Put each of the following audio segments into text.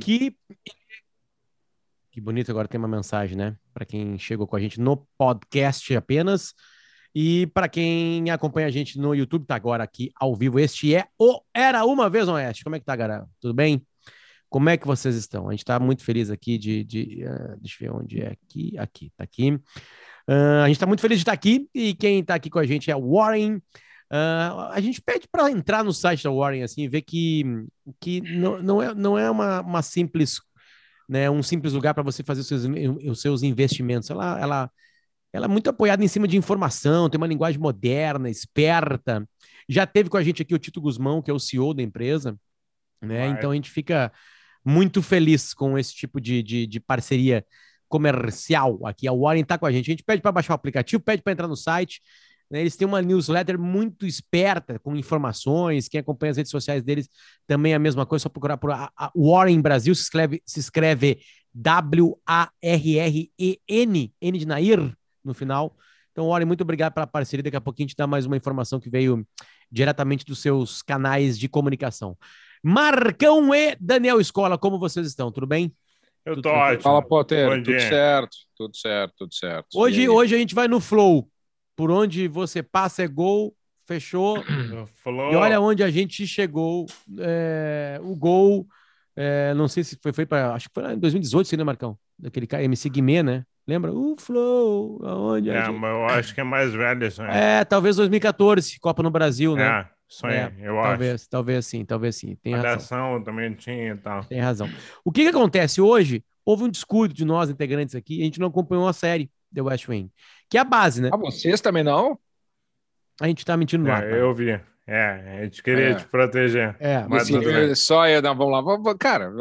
Que que bonito agora tem uma mensagem, né? Para quem chegou com a gente no podcast apenas. E para quem acompanha a gente no YouTube, tá agora aqui ao vivo. Este é o Era Uma Vez Oeste. Como é que tá, galera? Tudo bem? Como é que vocês estão? A gente está muito feliz aqui de. de uh, deixa eu ver onde é aqui. Aqui, tá aqui. Uh, a gente está muito feliz de estar aqui. E quem está aqui com a gente é Warren. Uh, a gente pede para entrar no site da Warren assim, ver que, que não, não é, não é uma, uma simples né, um simples lugar para você fazer os seus, os seus investimentos. Ela, ela, ela é muito apoiada em cima de informação, tem uma linguagem moderna, esperta. Já teve com a gente aqui o Tito Guzmão, que é o CEO da empresa, né? Então a gente fica muito feliz com esse tipo de, de, de parceria comercial aqui. A Warren está com a gente. A gente pede para baixar o aplicativo, pede para entrar no site. Né? Eles têm uma newsletter muito esperta, com informações. Quem acompanha as redes sociais deles também é a mesma coisa, só procurar por a, a Warren Brasil, se escreve, se escreve W-A-R-R-E-N, N de Nair no final. Então, Warren, muito obrigado pela parceria. Daqui a pouquinho a gente dá mais uma informação que veio diretamente dos seus canais de comunicação. Marcão e Daniel Escola, como vocês estão? Tudo bem? Eu tudo tô ótimo. Fala, Potter. Tudo certo, tudo certo, tudo certo. Hoje, hoje a gente vai no flow por onde você passa é gol, fechou. Falou. E olha onde a gente chegou. É, o gol, é, não sei se foi, foi para. Acho que foi em 2018, sim, né, Marcão? Daquele cara, MC Guimê, né? Lembra? O Flow, aonde É, gente... eu acho que é mais velho isso aí. É, talvez 2014, Copa no Brasil, né? É, isso aí, é, eu talvez, acho. Talvez sim, talvez sim. Tem razão. também tinha e tal. Tem razão. O que, que acontece hoje? Houve um descuido de nós, integrantes aqui, a gente não acompanhou a série The West Wing que é a base, né? Ah, vocês também não? A gente tá mentindo lá. É, eu vi. É, a gente queria é. te proteger. É, mas assim, só eu, não, vamos lá. Vamos, cara,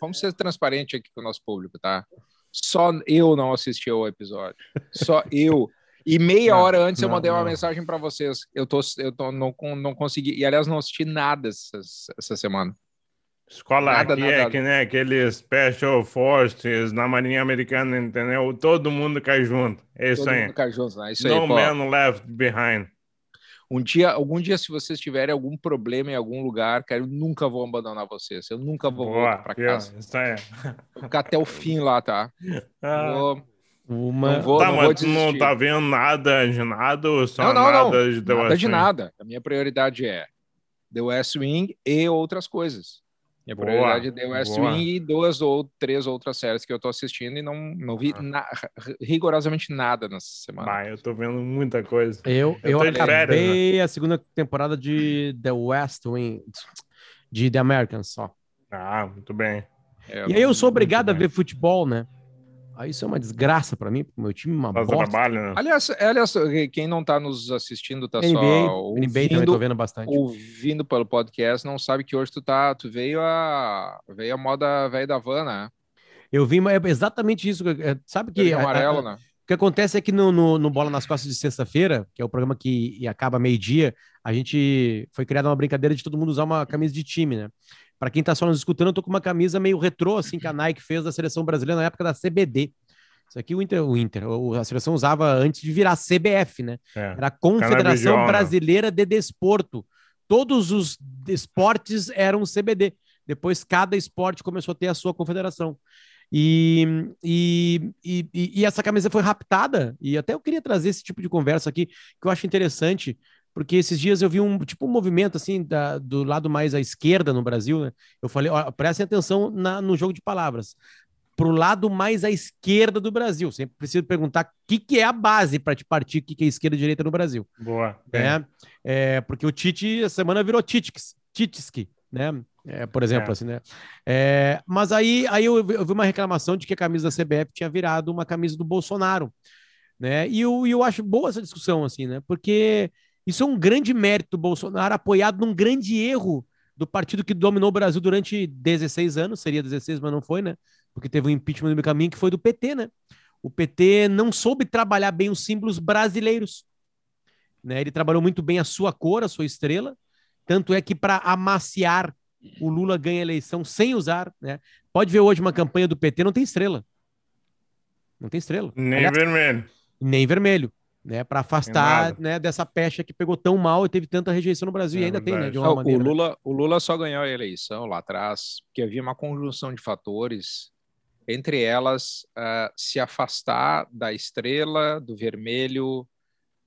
vamos ser transparentes aqui com o nosso público, tá? Só eu não assisti ao episódio. Só eu. E meia não, hora antes não, eu mandei uma mensagem para vocês. Eu tô, eu tô, não, não consegui. E aliás, não assisti nada essa, essa semana. Escola nada, aqui nada, é que nem aqueles Special Forces na Marinha Americana, entendeu? Todo mundo cai junto. É isso Todo aí. Mundo cai junto, é isso no aí, man left behind. Um dia, algum dia, se vocês tiverem algum problema em algum lugar, cara, eu nunca vou abandonar vocês. Eu nunca vou Boa, voltar para casa. Isso aí. Vou ficar até o fim lá, tá? Ah. Vou... Uma... Não vou, tá, não mas vou tu não tá vendo nada de nada ou só não, não, nada não. de The nada West de Wing? nada. A minha prioridade é The West Wing e outras coisas. Minha boa, prioridade é The West boa. Wing e duas ou três outras séries que eu tô assistindo e não, não vi ah. na, rigorosamente nada nessa semana. Ah, eu tô vendo muita coisa. Eu, eu, eu acabei férias, né? a segunda temporada de The West Wing, de The Americans só. Ah, muito bem. É, e aí eu sou obrigado a ver futebol, né? Aí isso é uma desgraça para mim, porque meu time é uma Faz bosta. trabalho, né? Aliás, aliás, quem não tá nos assistindo tá NBA, só ouvindo, NBA também tô vendo bastante. ouvindo pelo podcast, não sabe que hoje tu tá, tu veio a veio a moda velho da van, né? Eu vi é exatamente isso, sabe que amarelo, a, a, né? O que acontece é que no, no, no Bola nas Costas de sexta-feira, que é o programa que acaba meio-dia, a gente foi criada uma brincadeira de todo mundo usar uma camisa de time, né? Para quem tá só nos escutando, eu tô com uma camisa meio retrô, assim, que a Nike fez da seleção brasileira na época da CBD. Isso aqui o Inter, o Inter, a seleção usava antes de virar CBF, né? É. Era a Confederação Brasileira de Desporto. Todos os esportes eram CBD. Depois cada esporte começou a ter a sua confederação. E, e, e, e, essa camisa foi raptada, e até eu queria trazer esse tipo de conversa aqui, que eu acho interessante, porque esses dias eu vi um tipo um movimento assim da, do lado mais à esquerda no Brasil, né? Eu falei, ó, prestem atenção na, no jogo de palavras. Pro lado mais à esquerda do Brasil. Sempre preciso perguntar o que, que é a base para te partir o que, que é esquerda e direita no Brasil. Boa. É, é, porque o Tite, essa semana virou Titix, Titski, né? É, por exemplo, É. assim, né? É, mas aí, aí eu, vi- eu vi uma reclamação de que a camisa da CBF tinha virado uma camisa do Bolsonaro, né? E eu, e eu acho boa essa discussão, assim, né? Porque isso é um grande mérito do Bolsonaro, apoiado num grande erro do partido que dominou o Brasil durante 16 anos, seria 16, mas não foi, né? Porque teve um impeachment no meio caminho que foi do PT, né? O PT não soube trabalhar bem os símbolos brasileiros, né? Ele trabalhou muito bem a sua cor, a sua estrela, tanto é que para amaciar o Lula ganha a eleição sem usar, né? Pode ver hoje uma campanha do PT, não tem estrela. Não tem estrela. Nem Aliás, vermelho. nem vermelho. Né, para afastar né, dessa pecha que pegou tão mal e teve tanta rejeição no Brasil é e ainda verdade. tem, né, de uma Não, maneira. O Lula, o Lula só ganhou a eleição lá atrás porque havia uma conjunção de fatores, entre elas uh, se afastar da estrela, do vermelho,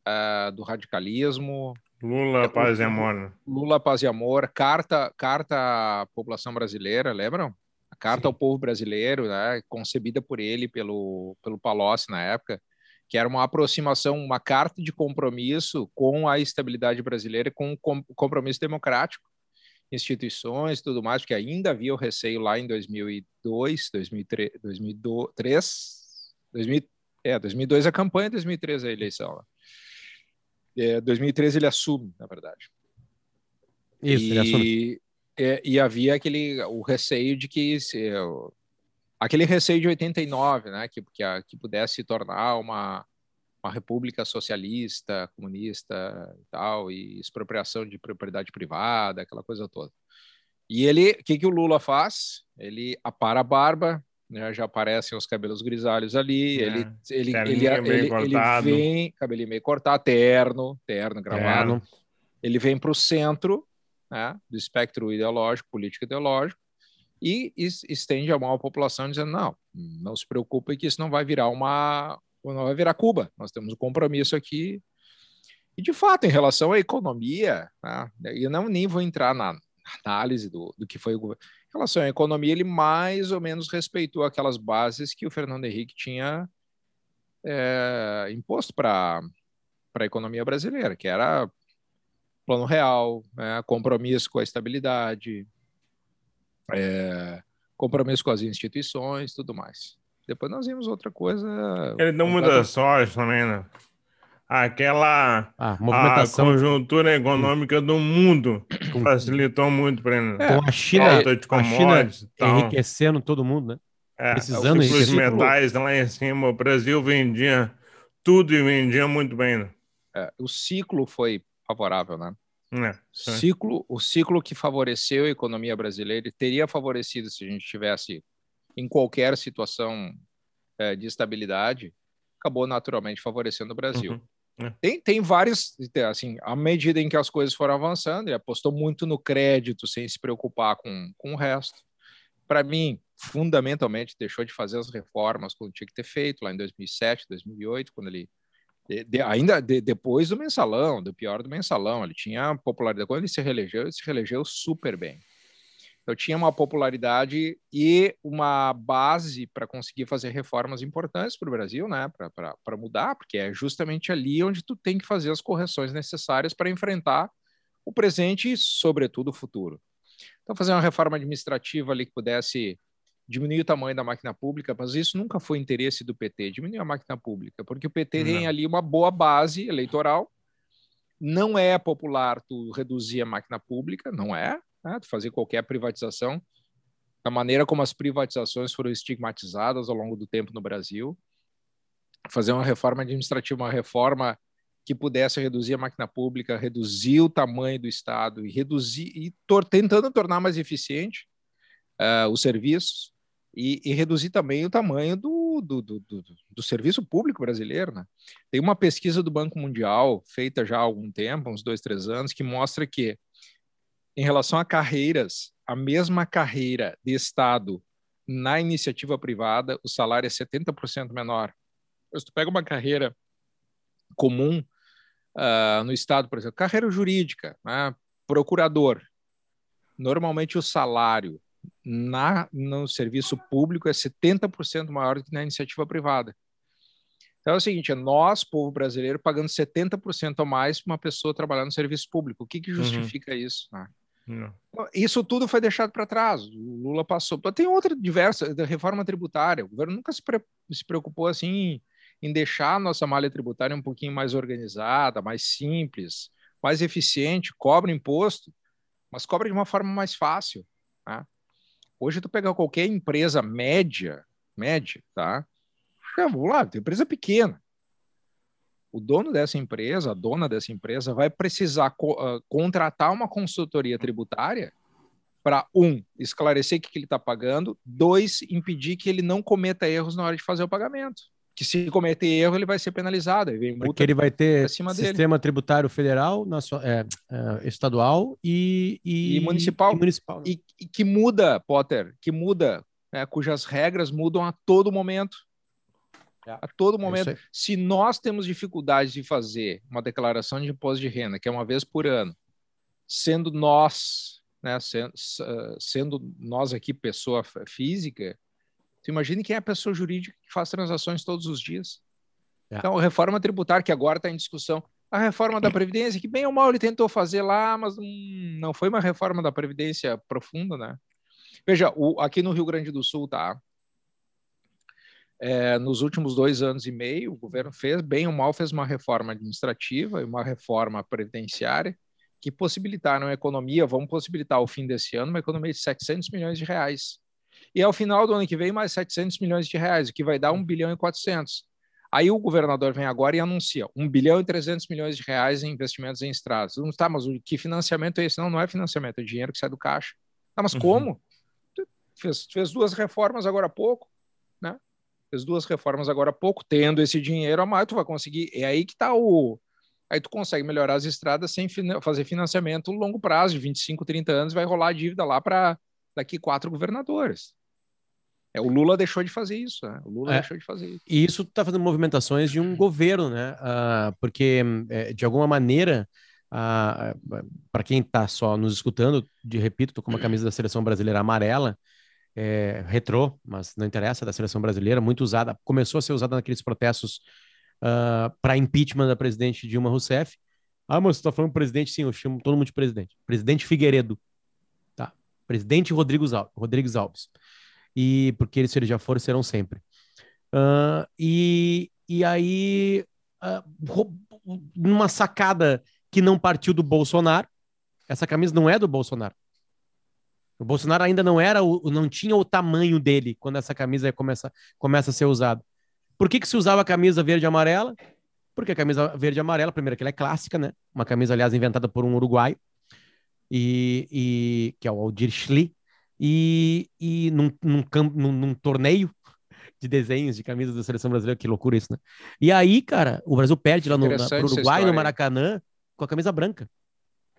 uh, do radicalismo. Lula, paz e amor. Né? Lula, paz e amor, carta, carta à população brasileira, lembram? A carta Sim. ao povo brasileiro, né, concebida por ele, pelo, pelo Palocci na época, que era uma aproximação, uma carta de compromisso com a estabilidade brasileira, com o compromisso democrático, instituições e tudo mais, porque ainda havia o receio lá em 2002, 2003, 2003 2000, é, 2002 a campanha, 2003 a eleição. É, 2013 ele assume, na verdade. Isso, e, ele assume. É, e havia aquele o receio de que se, aquele receio de 89, né, que, que, a, que pudesse se tornar uma, uma república socialista, comunista e tal, e expropriação de propriedade privada, aquela coisa toda. E ele, o que, que o Lula faz? Ele apara a barba, né, já aparecem os cabelos grisalhos ali, é, ele, ele, ele, ele, ele, vem, cabelinho meio cortado, terno, terno, gravado, terno. ele vem para o centro né, do espectro ideológico, político ideológico, e estende a mão à população dizendo não, não se preocupe que isso não vai virar uma não vai virar Cuba. Nós temos um compromisso aqui. E de fato, em relação à economia, né, eu não nem vou entrar na análise do, do que foi o governo. Em relação à economia, ele mais ou menos respeitou aquelas bases que o Fernando Henrique tinha é, imposto para a economia brasileira, que era plano real, né, compromisso com a estabilidade, é, compromisso com as instituições, tudo mais. Depois nós vimos outra coisa. Ele deu muita sorte também, né? Aquela ah, a conjuntura econômica do mundo facilitou muito para ele. É, com a China, a China enriquecendo todo mundo, né? É, Precisando os metais lá em cima, o Brasil vendia tudo e vendia muito bem. Né? É, o ciclo foi favorável, né? É, ciclo, o ciclo que favoreceu a economia brasileira teria favorecido se a gente tivesse em qualquer situação é, de estabilidade, acabou naturalmente favorecendo o Brasil. Uhum. É. Tem, tem vários, assim, à medida em que as coisas foram avançando, ele apostou muito no crédito, sem se preocupar com, com o resto. Para mim, fundamentalmente, deixou de fazer as reformas quando tinha que ter feito, lá em 2007, 2008, quando ele de, de, ainda de, depois do mensalão, do pior do mensalão, ele tinha popularidade. Quando ele se reelegeu, ele se reelegeu super bem. Então, tinha uma popularidade e uma base para conseguir fazer reformas importantes para o Brasil, né? Para mudar, porque é justamente ali onde tu tem que fazer as correções necessárias para enfrentar o presente e, sobretudo, o futuro. Então, fazer uma reforma administrativa ali que pudesse diminuir o tamanho da máquina pública, mas isso nunca foi interesse do PT, diminuir a máquina pública, porque o PT Não. tem ali uma boa base eleitoral. Não é popular tu reduzir a máquina pública, não é, né? fazer qualquer privatização. Da maneira como as privatizações foram estigmatizadas ao longo do tempo no Brasil, fazer uma reforma administrativa, uma reforma que pudesse reduzir a máquina pública, reduzir o tamanho do Estado e reduzir e tor tentando tornar mais eficiente uh, os serviços, e, e, reduzir também o tamanho do, do, do, do, do serviço público brasileiro. Né? Tem uma pesquisa do Banco Mundial, feita já há algum tempo, uns dois, três anos, que mostra que, em relação a carreiras, a mesma carreira de Estado na iniciativa privada, o salário é 70% menor. Se tu pega uma carreira comum uh, no Estado, por exemplo, carreira jurídica, né? procurador, normalmente o salário na, no serviço público é 70% maior do que na iniciativa privada. Então é o seguinte, é nós, povo brasileiro, pagando 70% a mais para uma pessoa trabalhar no serviço público. O que, que uhum. justifica uhum. isso? Ah. Isso tudo foi deixado para trás. O Lula passou. Tem outra diversa, reforma tributária. O governo nunca se, pre se preocupou assim em deixar a nossa malha tributária um pouquinho mais organizada, mais simples, mais eficiente, cobra imposto, mas cobra de uma forma mais fácil. Tá? Hoje tu pega qualquer empresa média, média, tá? Já, vamos lá, tem empresa pequena. O dono dessa empresa, a dona dessa empresa, vai precisar co uh, contratar uma consultoria tributária para, um, esclarecer o que, que ele está pagando, dois, impedir que ele não cometa erros na hora de fazer o pagamento. Que se cometer erro, ele vai ser penalizado. Vem Porque ele vai ter sistema dele. tributário federal, é, é, estadual e, e, e municipal. E, municipal né? e, que muda, Potter, que muda, né, cujas regras mudam a todo momento. É. A todo é momento. Se nós temos dificuldade de fazer uma declaração de imposto de renda, que é uma vez por ano, sendo nós, né, sendo, sendo nós aqui pessoa física, Tu imagine quem é a pessoa jurídica que faz transações todos os dias. É. Então, a reforma tributária, que agora está em discussão, a reforma da Previdência, que bem ou mal ele tentou fazer lá, mas hum, não foi uma reforma da Previdência profunda, né? Veja, o, aqui no Rio Grande do Sul, tá? É, nos últimos dois anos e meio, o governo fez, bem ou mal, fez uma reforma administrativa e uma reforma previdenciária que possibilitaram a economia, vão possibilitar ao fim desse ano uma economia de 700 milhões de reais e ao final do ano que vem mais 700 milhões de reais, o que vai dar 1 bilhão e 400. Aí o governador vem agora e anuncia 1 bilhão e 300 milhões de reais em investimentos em estradas. Não tá, mas que financiamento é esse? Não, não é financiamento, é dinheiro que sai do caixa. Tá, mas uhum. como? Fez, fez duas reformas agora há pouco, né? Fez duas reformas agora há pouco, tendo esse dinheiro a mais, tu vai conseguir. É aí que tá o. Aí tu consegue melhorar as estradas sem fazer financiamento longo prazo, de 25, 30 anos, vai rolar a dívida lá para daqui quatro governadores. É, o Lula deixou de fazer isso, né? O Lula é, deixou de fazer isso. E isso está fazendo movimentações de um governo, né? Uh, porque, é, de alguma maneira, uh, para quem está só nos escutando, de repito, estou com uma camisa da seleção brasileira amarela, é, retrô, mas não interessa, da seleção brasileira, muito usada, começou a ser usada naqueles protestos uh, ah, para impeachment da presidente Dilma Rousseff. Ah, mas você está falando presidente? Sim, eu chamo todo mundo de presidente. Presidente Figueiredo. Tá? Presidente Rodrigues Alves. E porque eles, se eles já foram, serão sempre. Uh, e, e aí, uh, numa sacada que não partiu do Bolsonaro, essa camisa não é do Bolsonaro. O Bolsonaro ainda não era, o, não tinha o tamanho dele quando essa camisa começa, começa a ser usada. Por que, que se usava a camisa verde e amarela? Porque a camisa verde e amarela, primeiro que ela é clássica, né? Uma camisa, aliás, inventada por um uruguaio, e, e que é o Aldir Schli, e, e num, num, num, num torneio de desenhos de camisas da seleção brasileira, que loucura isso, né? E aí, cara, o Brasil perde lá no na, pro Uruguai, no Maracanã, com a camisa branca.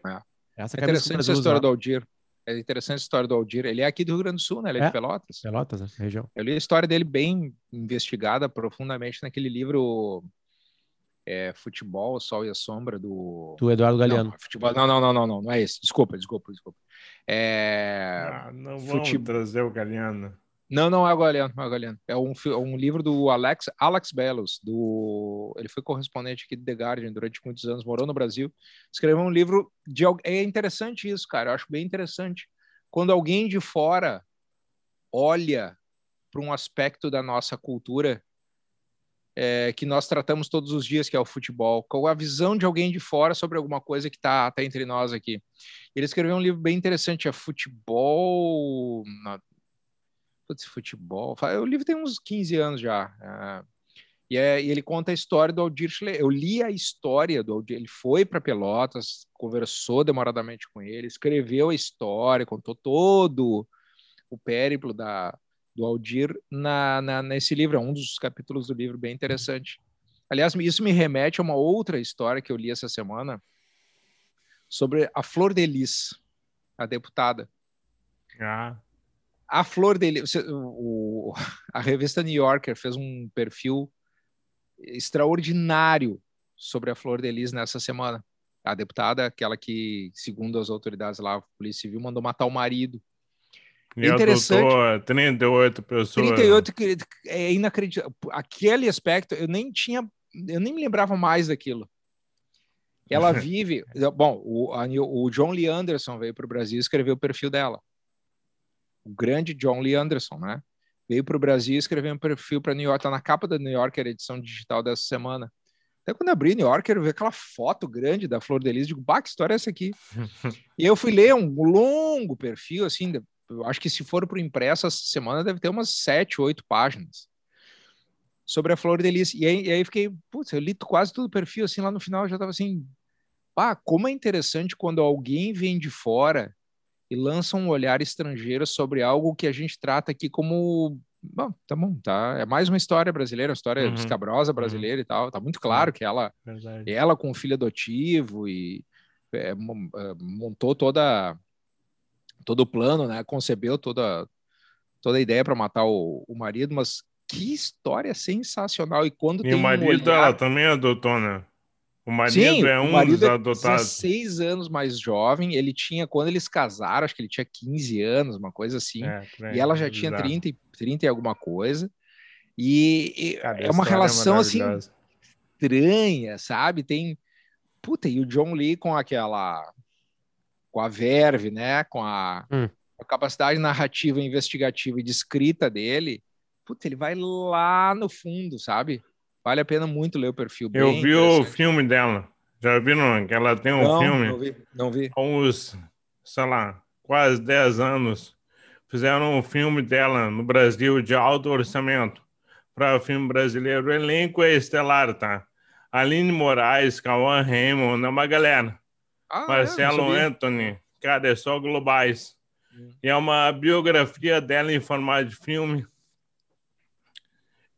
É. Essa é interessante essa história do Aldir. É interessante a história do Aldir. Ele é aqui do Rio Grande do Sul, né? Ele é, é de Pelotas. Pelotas, né? região. Eu li a história dele bem investigada profundamente naquele livro é, Futebol, Sol e a Sombra do. Do Eduardo Galeano. Não, futebol... não, não, não, não, não, não é esse. Desculpa, desculpa, desculpa. É... Ah, não vamos Fute... trazer o Galeano. Não, não é o Galeano, não é o Galeano. É um, um livro do Alex, Alex Bellos, do... ele foi correspondente aqui do The Guardian durante muitos anos, morou no Brasil, escreveu um livro de... É interessante isso, cara, eu acho bem interessante. Quando alguém de fora olha para um aspecto da nossa cultura é, que nós tratamos todos os dias, que é o futebol, com a visão de alguém de fora sobre alguma coisa que está tá entre nós aqui. Ele escreveu um livro bem interessante, é Futebol. Putz, futebol. O livro tem uns 15 anos já. É... E, é, e, ele conta a história do Aldir Schleyer. Eu li a história do Aldir. Ele foi para Pelotas, conversou demoradamente com ele, escreveu a história, contou todo o périplo da, do Aldir na, na, nesse livro, é um dos capítulos do livro bem interessante. Aliás, isso me remete a uma outra história que eu li essa semana sobre a Flor de Lis, a deputada. Ah. A Flor de Lis, o, a revista New Yorker fez um perfil extraordinário sobre a Flor de Lis nessa semana. A deputada, aquela que, segundo as autoridades lá, a Polícia Civil, mandou matar o marido e interessante. Adotou 38 pessoas. 38 é inacreditável. Aquele aspecto, eu nem tinha, eu nem me lembrava mais daquilo. Ela vive. bom, o, a, o John Lee Anderson veio para o Brasil e escreveu o perfil dela. O grande John Lee Anderson, né? Veio para o Brasil e escreveu um perfil para New York. Está na capa da New Yorker, edição digital dessa semana. Até quando abri New Yorker, eu vi aquela foto grande da Flor de Lis, digo, bah, que história é essa aqui? e eu fui ler um longo perfil, assim, eu acho que se for para o impresso essa semana deve ter umas sete, oito páginas sobre a Flor de Lis. E aí, e aí fiquei, putz, eu li quase todo o perfil, assim, lá no final eu já estava assim, pá, como é interessante quando alguém vem de fora e lança um olhar estrangeiro sobre algo que a gente trata aqui como bom, tá bom, tá. É mais uma história brasileira, uma história uhum. escabrosa uhum. brasileira uhum. e tal. Tá muito claro que ela, Verdade. ela com o filho adotivo e é, é, montou toda todo o plano, né? Concebeu toda toda a ideia para matar o, o marido, mas que história sensacional! E quando e tem o marido, um olhar... ela também adotou, né? O marido Sim, é um marido dos é adotados. 16 anos mais jovem, ele tinha, quando eles casaram, acho que ele tinha 15 anos, uma coisa assim, é, e ela já tinha 30, 30 e alguma coisa. E, Cara, é uma é relação assim estranha, sabe? Tem. Puta, e o John Lee com aquela. Com a verve, né? Com a, hum. a capacidade narrativa, investigativa e de escrita dele. Puta, ele vai lá no fundo, sabe? Vale a pena muito ler o perfil. Eu vi o filme dela. Já viram que ela tem um não, filme? Não vi, não vi. Há uns, sei lá, quase 10 anos. Fizeram um filme dela no Brasil de alto orçamento para o filme brasileiro. O elenco é estelar, tá? Aline Moraes, Cauã Raymond, é uma galera. Ah, é? Marcelo é, Anthony, cara, é só globais. Hum. E é uma biografia dela em formato de filme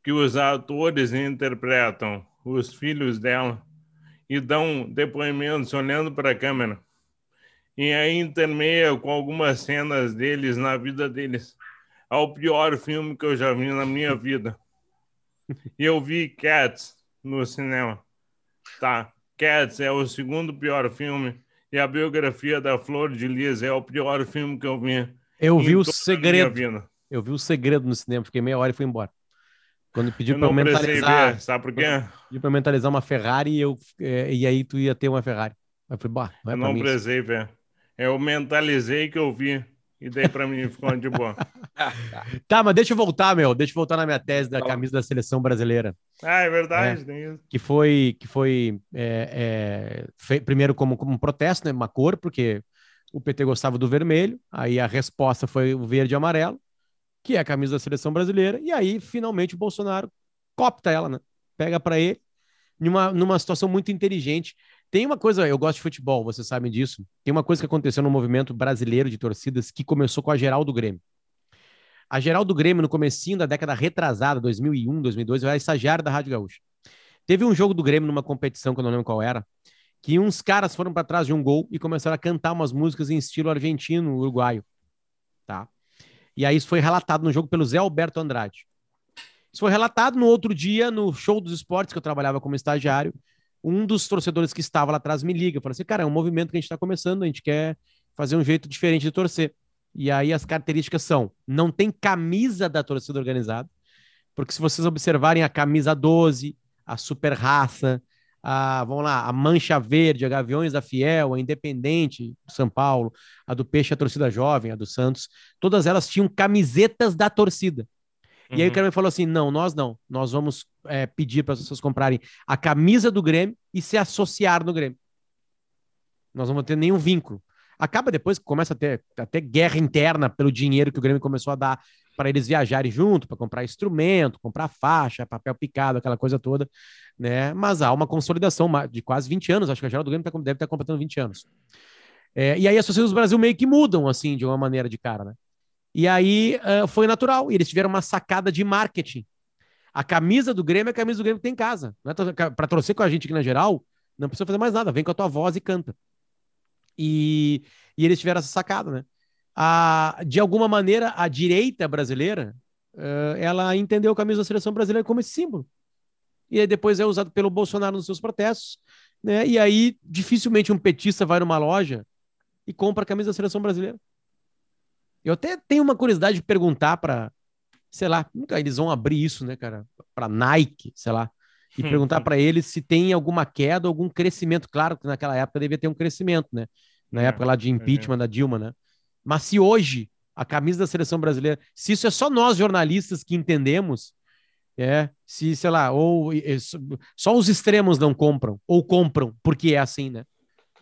que os atores interpretam os filhos dela e dão depoimentos olhando para a câmera. E aí intermeia com algumas cenas deles na vida deles. É o pior filme que eu já vi na minha vida. E eu vi Cats no cinema. Tá, Cats é o segundo pior filme e a biografia da Flor de Lis é o pior filme que eu vi. Eu vi o segredo. Eu vi o segredo no cinema, fiquei meia hora e fui embora. Quando pediu para mentalizar. Ver, sabe por quê? Pediu para mentalizar uma Ferrari e, eu, é, e aí tu ia ter uma Ferrari. Eu falei, bah, não é eu não precisei ver. Eu mentalizei que eu vi. E daí para mim ficou de boa. tá, mas deixa eu voltar, meu. Deixa eu voltar na minha tese da camisa da seleção brasileira. Ah, é verdade, é, Que foi, que foi é, é, primeiro como, como um protesto, né? Uma cor, porque o PT gostava do vermelho. Aí a resposta foi o verde e amarelo que é a camisa da seleção brasileira, e aí finalmente o Bolsonaro copta ela, né? Pega para ele numa, numa situação muito inteligente. Tem uma coisa, eu gosto de futebol, vocês sabem disso. Tem uma coisa que aconteceu no movimento brasileiro de torcidas que começou com a geral do Grêmio. A geral do Grêmio, no comecinho da década retrasada, 2001, 2002, era estagiário da Rádio Gaúcha. Teve um jogo do Grêmio numa competição que eu não lembro qual era, que uns caras foram para trás de um gol e começaram a cantar umas músicas em estilo argentino, uruguaio, tá? E aí isso foi relatado no jogo pelo Zé Alberto Andrade. Isso foi relatado no outro dia, no show dos esportes, que eu trabalhava como estagiário. Um dos torcedores que estava lá atrás me liga. Falou assim: cara, é um movimento que a gente está começando, a gente quer fazer um jeito diferente de torcer. E aí as características são: não tem camisa da torcida organizada, porque se vocês observarem a camisa 12, a super raça, a, vamos lá, a Mancha Verde, a Gaviões da Fiel, a Independente, São Paulo, a do Peixe, a torcida jovem, a do Santos, todas elas tinham camisetas da torcida. Uhum. E aí o uhum. cara me falou assim: não, nós não. Nós vamos é, pedir para as pessoas comprarem a camisa do Grêmio e se associar no Grêmio. Nós não vamos ter nenhum vínculo. Acaba depois que começa a ter até guerra interna pelo dinheiro que o Grêmio começou a dar para eles viajarem junto, para comprar instrumento, comprar faixa, papel picado, aquela coisa toda, né? Mas há uma consolidação de quase 20 anos, acho que a Geraldo Grêmio tá, deve estar tá completando 20 anos. É, e aí as sociedades do Brasil meio que mudam, assim, de uma maneira de cara, né? E aí uh, foi natural, e eles tiveram uma sacada de marketing. A camisa do Grêmio é a camisa do Grêmio que tem em casa. É para torcer com a gente aqui na geral, não precisa fazer mais nada, vem com a tua voz e canta. E, e eles tiveram essa sacada, né? a, de alguma maneira, a direita brasileira, uh, ela entendeu a camisa da seleção brasileira como esse símbolo. E aí depois é usado pelo Bolsonaro nos seus protestos, né? E aí dificilmente um petista vai numa loja e compra a camisa da seleção brasileira. Eu até tenho uma curiosidade de perguntar para, sei lá, nunca eles vão abrir isso, né, cara, para Nike, sei lá, e perguntar para eles se tem alguma queda, algum crescimento. Claro que naquela época devia ter um crescimento, né? Na é, época lá de impeachment é. da Dilma, né? Mas se hoje a camisa da seleção brasileira, se isso é só nós jornalistas que entendemos, é, se, sei lá, ou só os extremos não compram, ou compram, porque é assim, né?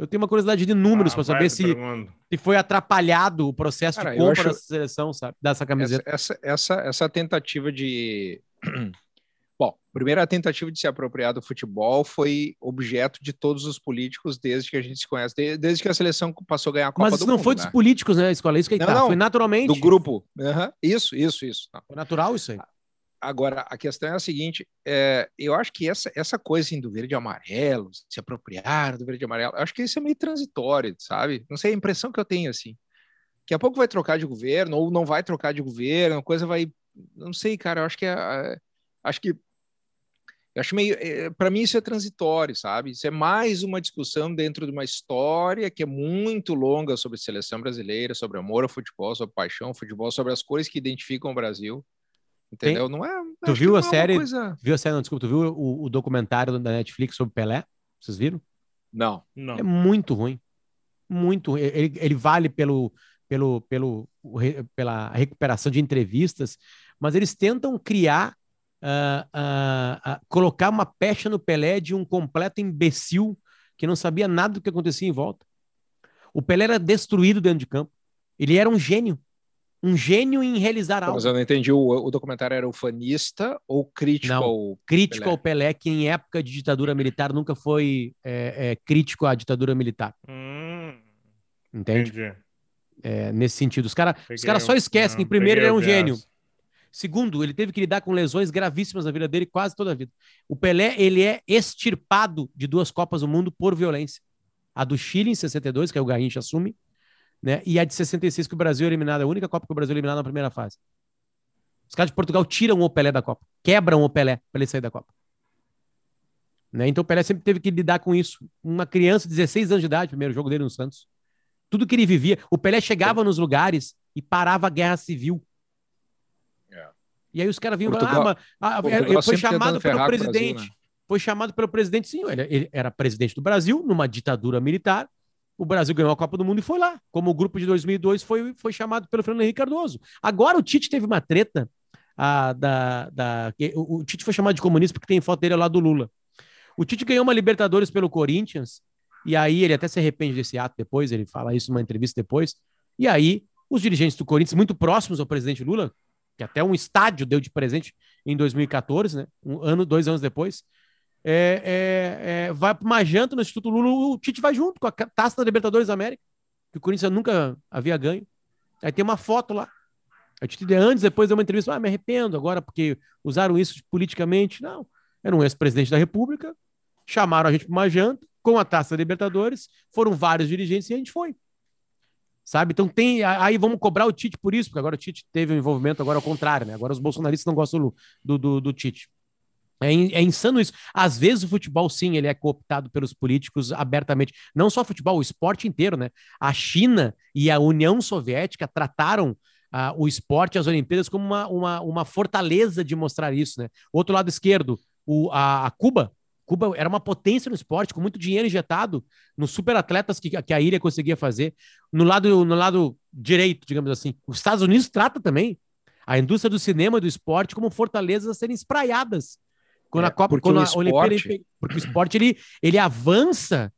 Eu tenho uma curiosidade de números ah, para saber se, se foi atrapalhado o processo Cara, de compra acho... dessa seleção, sabe? Dessa camiseta. Essa, essa, essa, essa tentativa de. Bom, a primeira tentativa de se apropriar do futebol foi objeto de todos os políticos desde que a gente se conhece, desde que a seleção passou a ganhar a Copa Mas do não Mundo, foi né? dos políticos, né, Escola? Isso que aí Não, tá. não. Foi naturalmente. do grupo. Aham, Isso, isso, isso. Não. Foi natural isso aí. Agora, a questão é a seguinte: é, eu acho que essa, essa coisa assim, do verde e amarelo, se apropriar do verde e amarelo, acho que isso é meio transitório, sabe? Não sei, a impressão que eu tenho assim. Daqui a pouco vai trocar de governo, ou não vai trocar de governo, a coisa vai. Não sei, cara, eu acho que é. é, acho que. Acho meio. Para mim, isso é transitório, sabe? Isso é mais uma discussão dentro de uma história que é muito longa sobre seleção brasileira, sobre amor ao futebol, sobre paixão ao futebol, sobre as cores que identificam o Brasil. Entendeu? Não é. Tu viu a é série? coisa- Viu a série, não, desculpa, tu viu o, o documentário da Netflix sobre Pelé? Vocês viram? Não. Não. É muito ruim. Muito ruim. Ele, ele vale pelo, pelo, pelo, pela recuperação de entrevistas, mas eles tentam criar, ah, ah, ah, colocar uma pecha no Pelé de um completo imbecil que não sabia nada do que acontecia em volta. O Pelé era destruído dentro de campo. Ele era um gênio. Um gênio em realizar algo. Mas eu não entendi. O, o documentário era ufanista ou crítico Não. ao. Crítico Pelé. ao Pelé, que em época de ditadura militar nunca foi é, é, crítico à ditadura militar. Hum, Entende? entendi. É, nesse sentido. Os caras caras só o- esquecem não, que, primeiro, ele é o um gênio. Segundo, ele teve que lidar com lesões gravíssimas na vida dele quase toda a vida. O Pelé, ele é extirpado de duas Copas do Mundo por violência. A do Chile em 62, que é o Garrincha assume, né? E a de 66 que o Brasil é eliminado, é a única Copa que o Brasil é eliminado na primeira fase. Os caras de Portugal tiram o Pelé da Copa, quebram o Pelé para ele sair da Copa. Né? Então o Pelé sempre teve que lidar com isso. Uma criança de 16 anos de idade, primeiro jogo dele no Santos. Tudo que ele vivia. O Pelé chegava nos lugares e parava a guerra civil. É. E aí os caras vinham Portugal- falavam, ah, mas, ah, Portugal foi chamado pelo o Brasil, presidente. né? Foi chamado pelo presidente, sim. Ele, ele era presidente do Brasil, numa ditadura militar. O Brasil ganhou a Copa do Mundo e foi lá. Como o grupo de 2002 foi, foi chamado pelo Fernando Henrique Cardoso. Agora o Tite teve uma treta. ah, da, da, o, o Tite foi chamado de comunista porque tem foto dele lado do Lula. O Tite ganhou uma Libertadores pelo Corinthians. E aí ele até se arrepende desse ato depois. Ele fala isso numa entrevista depois. E aí os dirigentes do Corinthians, muito próximos ao presidente Lula, que até um estádio deu de presente em 2014, né? Um ano, dois anos depois. É, é, é, vai para uma janta no Instituto Lula, o Tite vai junto com a taça da Libertadores da América, que o Corinthians nunca havia ganho. Aí tem uma foto lá. O Tite antes, depois deu uma entrevista, ah, me arrependo agora porque usaram isso politicamente. Não, era um ex-presidente da República, chamaram a gente para uma janta com a taça da Libertadores, foram vários dirigentes e a gente foi. Sabe? Então tem. Aí vamos cobrar o Tite por isso, porque agora o Tite teve um envolvimento, agora ao contrário, né? Agora os bolsonaristas não gostam do, do, do Tite. É, é insano isso. Às vezes o futebol, sim, ele é cooptado pelos políticos abertamente. Não só o futebol, o esporte inteiro, né? A China e a União Soviética trataram ah, o esporte as Olimpíadas como uma, uma, uma fortaleza de mostrar isso, né? Outro lado esquerdo, o, a, a Cuba. Cuba era uma potência no esporte, com muito dinheiro injetado nos superatletas que, que a ilha conseguia fazer. No lado, no lado direito, digamos assim. Os Estados Unidos trata também a indústria do cinema e do esporte como fortalezas a serem espraiadas. Quando É, a Copa, porque quando o a Olimpíada, esporte- porque o esporte ele, ele avança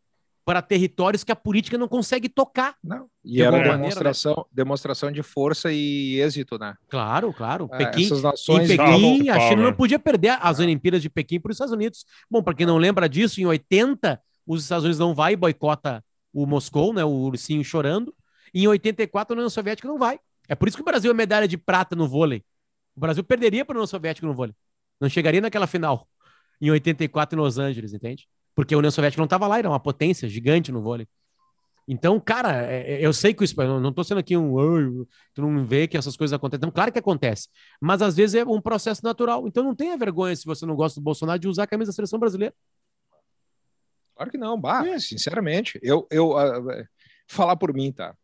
para territórios que a política não consegue tocar. Não. E De era alguma maneira, demonstração, demonstração de força e êxito, né? Claro, claro. Ah, Pequim, Essas em nações. Pequim, a China né? não podia perder as. Olimpíadas de Pequim para os Estados Unidos. Bom, para quem não lembra disso, em 80, os Estados Unidos não vai e boicota o Moscou, né, o ursinho chorando. E em 84, a União Soviética não vai. É por isso que o Brasil é medalha de prata no vôlei. O Brasil perderia para a União Soviética no vôlei. Não chegaria naquela final em 84 em Los Angeles, entende? Porque a União Soviética não estava lá, era uma potência gigante no vôlei. Então, cara, é- é- eu sei que isso, eu não estou sendo aqui um, "Ai, tu não vê que essas coisas acontecem. Então, claro que acontece, mas às vezes é um processo natural. Então, não tenha vergonha se você não gosta do Bolsonaro de usar a camisa da seleção brasileira. Claro que não, bah, É. sinceramente. Eu, eu ah, falar por mim, tá?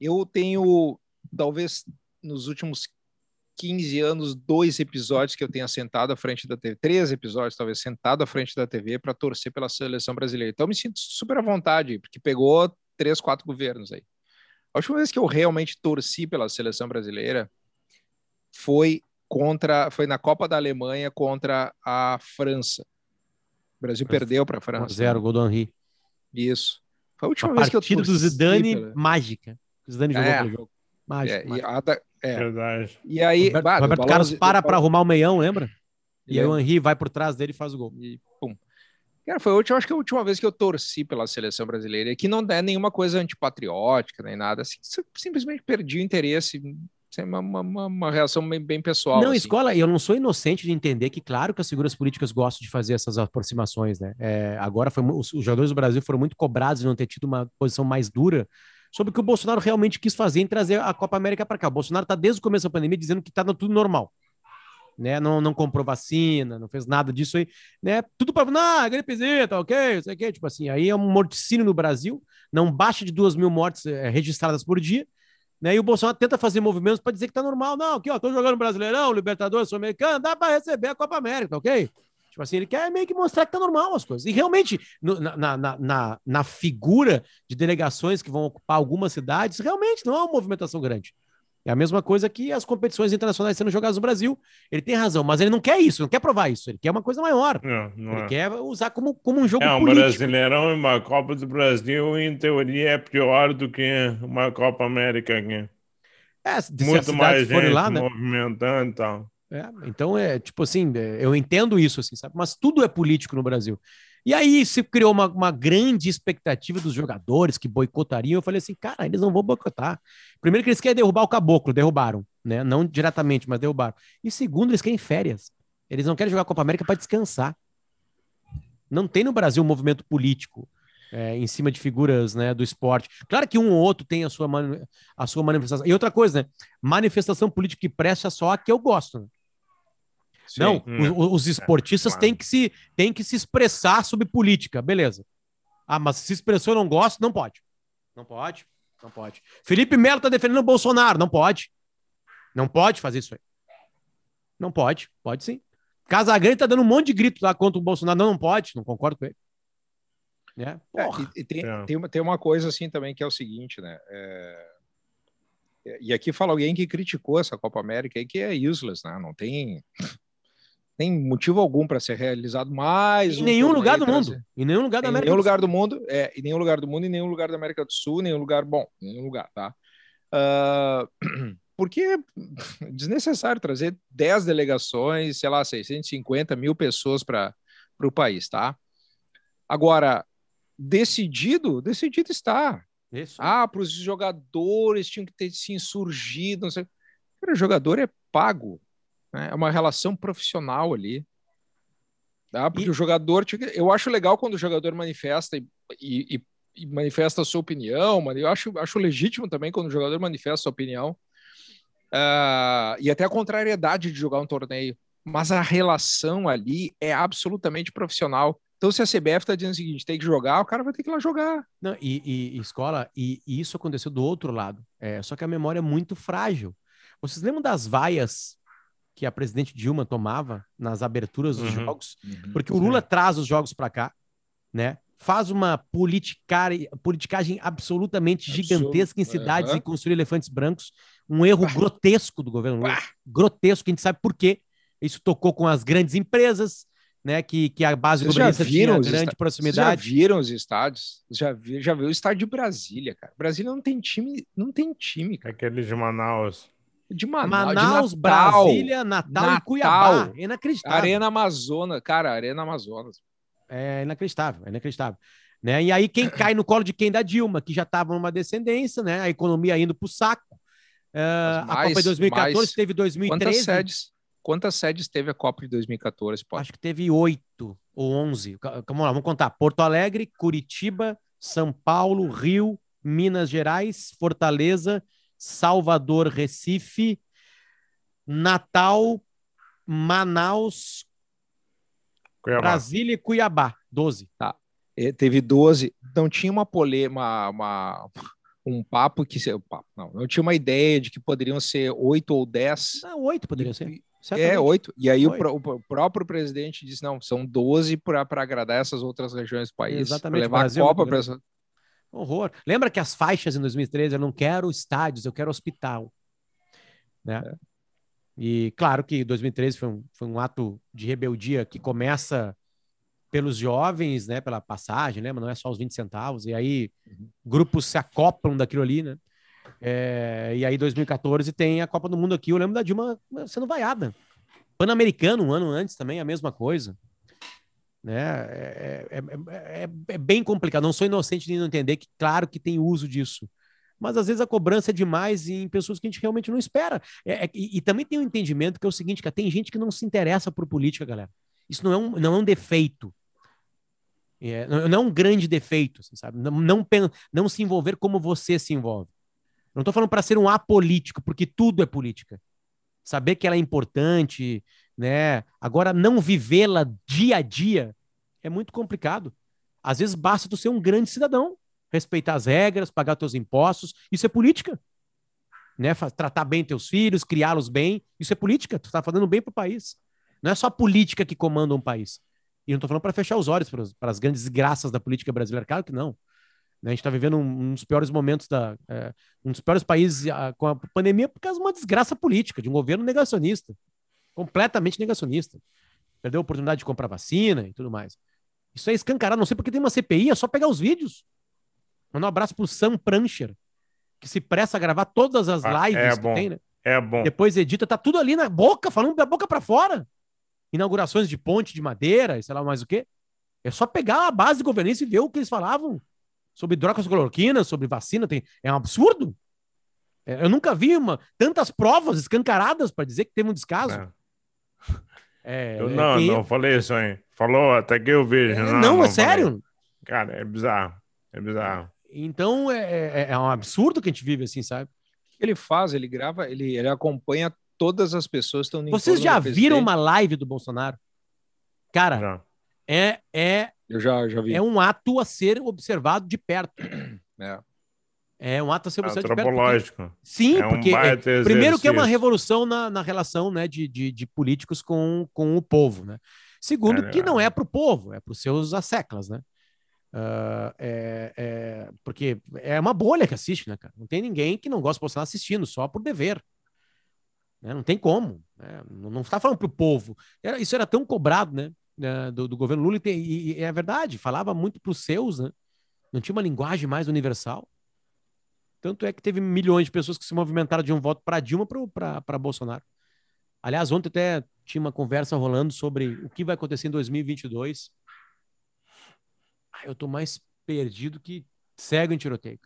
Eu tenho, talvez, nos últimos 15 anos, dois episódios que eu tenha sentado à frente da TV, três episódios, talvez, sentado à frente da TV para torcer pela seleção brasileira. Então, eu me sinto super à vontade, porque pegou três, quatro governos aí. A última vez que eu realmente torci pela seleção brasileira foi contra, foi na Copa da Alemanha contra a França. O Brasil Foi perdeu para a 1 a França. 0 gol do Henry. Isso. Foi a última Uma vez que eu partida do torci Zidane pela- mágica. O Zidane jogou É. jogo. Mágico. É, e, mágico. a da- é. Verdade. E aí, Roberto, bah, Roberto o Carlos Balãozinho- para para arrumar o meião, lembra? E aí o Henry vai por trás dele e faz o gol. E pum. Cara, foi a última, acho que a última vez que eu torci pela seleção brasileira, e que não é nenhuma coisa antipatriótica, nem nada, assim, simplesmente perdi o interesse, uma, uma, uma reação bem, bem pessoal. Não, assim. escola, eu não sou inocente de entender que, claro, que as figuras políticas gostam de fazer essas aproximações, né? É, agora, foi, os, os jogadores do Brasil foram muito cobrados de não ter tido uma posição mais dura sobre o que o Bolsonaro realmente quis fazer em trazer a Copa América para cá. O Bolsonaro está desde o começo da pandemia dizendo que está tudo normal né? Não, não comprou vacina, não fez nada disso aí, né? Tudo para não, gripezinha, tá ok, sei que, tipo assim, aí é um morticínio no Brasil, não baixa de duas mil mortes é, registradas por dia, né? E o Bolsonaro tenta fazer movimentos para dizer que tá normal, não, aqui ó, tô jogando Brasileirão, Libertadores, Sul-Americano, dá para receber a Copa América, ok? Tipo assim, ele quer meio que mostrar que tá normal as coisas. E realmente, no, na, na, na, na figura de delegações que vão ocupar algumas cidades, realmente não é uma movimentação grande. É a mesma coisa que as competições internacionais sendo jogadas no Brasil. Ele tem razão, mas ele não quer isso, não quer provar isso. Ele quer uma coisa maior. Não, não ele é. quer usar como, como um jogo é, um político. Brasileirão e uma Copa do Brasil, em teoria, é pior do que uma Copa América aqui. É, Muito mais gente lá, né? movimentando e tal. É, então, é tipo assim, é, eu entendo isso, assim, sabe? Mas tudo é político no Brasil. E aí se criou uma, uma grande expectativa dos jogadores que boicotariam. Eu falei assim, cara, eles não vão boicotar. Primeiro que eles querem derrubar o caboclo, derrubaram, né? Não diretamente, mas derrubaram. E segundo, eles querem férias. Eles não querem jogar a Copa América para descansar. Não tem no Brasil um movimento político é, em cima de figuras né, do esporte. Claro que um ou outro tem a sua, a sua manifestação. E outra coisa, né? Manifestação política que presta só a que eu gosto. Né? Sim, não, hum, os, os, esportistas é, claro. têm, que se, têm que se expressar sobre política, beleza. Ah, mas se expressou não gosta, não pode. Não pode, não pode. Felipe Melo está defendendo o Bolsonaro, não pode. Não pode fazer isso aí. Não pode, pode sim. Casagrande tá dando um monte de grito lá contra o Bolsonaro. Não, não pode, não concordo com ele. É, é, e, e tem, é. Tem, uma, tem uma coisa assim também que é o seguinte, né? É... E aqui fala alguém que criticou essa Copa América e que é useless, né? Não tem tem motivo algum para ser realizado mais em um nenhum lugar do mundo em nenhum lugar da América em nenhum lugar do mundo é em nenhum lugar do mundo em nenhum lugar da América do Sul nenhum lugar bom nenhum lugar tá? Uh, porque é desnecessário trazer 10 delegações sei lá 650 mil pessoas para o país tá? Agora decidido decidido está. Isso. ah para os jogadores tinham que ter se insurgido não sei o jogador é pago né? É uma relação profissional ali. Tá? Porque e... o jogador. Eu acho legal quando o jogador manifesta e, e, e, manifesta a sua opinião, eu acho, acho legítimo também quando o jogador manifesta a sua opinião. Uh, e até a contrariedade de jogar um torneio. Mas a relação ali é absolutamente profissional. Então, se a CBF está dizendo o seguinte, tem que jogar, o cara vai ter que ir lá jogar. Não, e, e, e escola, e, e, isso aconteceu do outro lado. É, só que a memória é muito frágil. Vocês lembram das vaias que a presidente Dilma tomava nas aberturas dos uhum, jogos, uhum, porque o Lula traz os jogos para cá, né? Faz uma politicagem absolutamente Absurdo. gigantesca em cidades uhum. e construir elefantes brancos, um erro grotesco do governo Lula, grotesco, que a gente sabe por quê. Isso tocou com as grandes empresas, né, que, que a base Vocês governista tinha grande proximidade. Vocês já viram os estádios? Já vi, já viu o estádio de Brasília, cara. Brasília não tem time, não tem time, cara. Aquele de Manaus de Manaus, Manaus de Natal, Brasília, Natal, Natal, e Cuiabá. É inacreditável. Arena Amazonas, cara, Arena Amazonas. É inacreditável, é inacreditável. Né? E aí quem cai no colo de quem da Dilma, que já estava numa descendência, né? A economia indo para o saco. Uh, mais, a Copa de 2014 mais... teve 2013. Quantas sedes, quantas sedes teve a Copa de 2014? Pode? Acho que teve oito ou onze. Vamos lá, vamos contar. Porto Alegre, Curitiba, São Paulo, Rio, Minas Gerais, Fortaleza, Salvador, Recife, Natal, Manaus, Cuiabá. Brasília e Cuiabá. 12. Tá. E teve 12. Não tinha uma polêmica, uma, um papo que. Não, não tinha uma ideia de que poderiam ser oito ou dez. Não, oito poderiam ser. Certamente. É, oito. E aí o, o, próprio presidente disse: não, são 12 para agradar essas outras regiões do país. Exatamente. Levar Brasil, a Copa para essa... Horror. Lembra que as faixas em 2013 eu não quero estádios, eu quero hospital. Né? É. E claro que 2013 foi um, foi um ato de rebeldia que começa pelos jovens, né, pela passagem, lembra? Não é só os 20 centavos. E aí uhum. grupos se acoplam daquilo ali, né? É, e aí 2014 tem a Copa do Mundo aqui. Eu lembro da Dilma sendo vaiada. Pan-Americano, um ano antes também, a mesma coisa. Né? É, é, é, é, bem complicado. Não sou inocente de não entender que, claro, que tem uso disso. Mas às vezes a cobrança é demais em pessoas que a gente realmente não espera. E, e, também tem um entendimento que é o seguinte: tem gente que não se interessa por política, galera. Isso não é um, não é um defeito. É, não é um grande defeito, assim, sabe? Não, não, não se envolver como você se envolve. Não estou falando para ser um apolítico, porque tudo é política. Saber que ela é importante, né? Agora, não vivê-la dia a dia é muito complicado. Às vezes basta tu ser um grande cidadão, respeitar as regras, pagar teus impostos. Isso é política. Né? Tratar bem teus filhos, criá-los bem. Isso é política. Tu está fazendo bem para o país. Não é só a política que comanda um país. E não estou falando para fechar os olhos para as grandes graças da política brasileira. Claro que não. Né? A gente está vivendo um, um, dos piores momentos da. É, um dos piores países a, ah, com a pandemia por causa de uma desgraça política, de um governo negacionista completamente negacionista. Perdeu a oportunidade de comprar vacina e tudo mais. Isso é escancarado, não sei porque tem uma CPI, é só pegar os vídeos. Manda um abraço pro Sam Prancher, que se presta a gravar todas as ah, lives é que bom. tem, né? É bom. Depois edita, tá tudo ali na boca, falando da boca para fora. Inaugurações de ponte de madeira, sei lá mais o quê. É só pegar a base governista e ver o que eles falavam sobre cloroquina, sobre vacina. Tem... É um absurdo. É, eu nunca vi uma... tantas provas escancaradas para dizer que teve um descaso. É. É, eu é não, é não falei isso aí. Falou até que eu vejo. É, não, não, é sério? Falei. Cara, é bizarro. É bizarro. Então é, é, é, um absurdo que a gente vive assim, sabe? O que ele faz? Ele grava, ele, ele acompanha todas as pessoas que estão Vocês já viram uma live do Bolsonaro? Cara, já. é é eu já, já vi. É um ato a ser observado de perto. É. É um ato a ser antropológico. Porque... Sim, é um porque é, primeiro que é uma revolução na, na relação né, de, de, de, políticos com, com o povo, né? Segundo, é, que não é para o povo, é para os seus asseclas, né? Uh, é, é, porque é uma bolha que assiste, né, cara? Não tem ninguém que não gosta de Bolsonaro assistindo, só por dever. Né? Não tem como. Né? Não está falando para o povo. Era, isso era tão cobrado, né? Do, do governo Lula, e, tem, e, e é verdade, falava muito para os seus, né? Não tinha uma linguagem mais universal. Tanto é que teve milhões de pessoas que se movimentaram de um voto para Dilma para Bolsonaro. Aliás, ontem até tinha uma conversa rolando sobre o que vai acontecer em 2022. Ah, eu tô mais perdido que cego em tiroteio.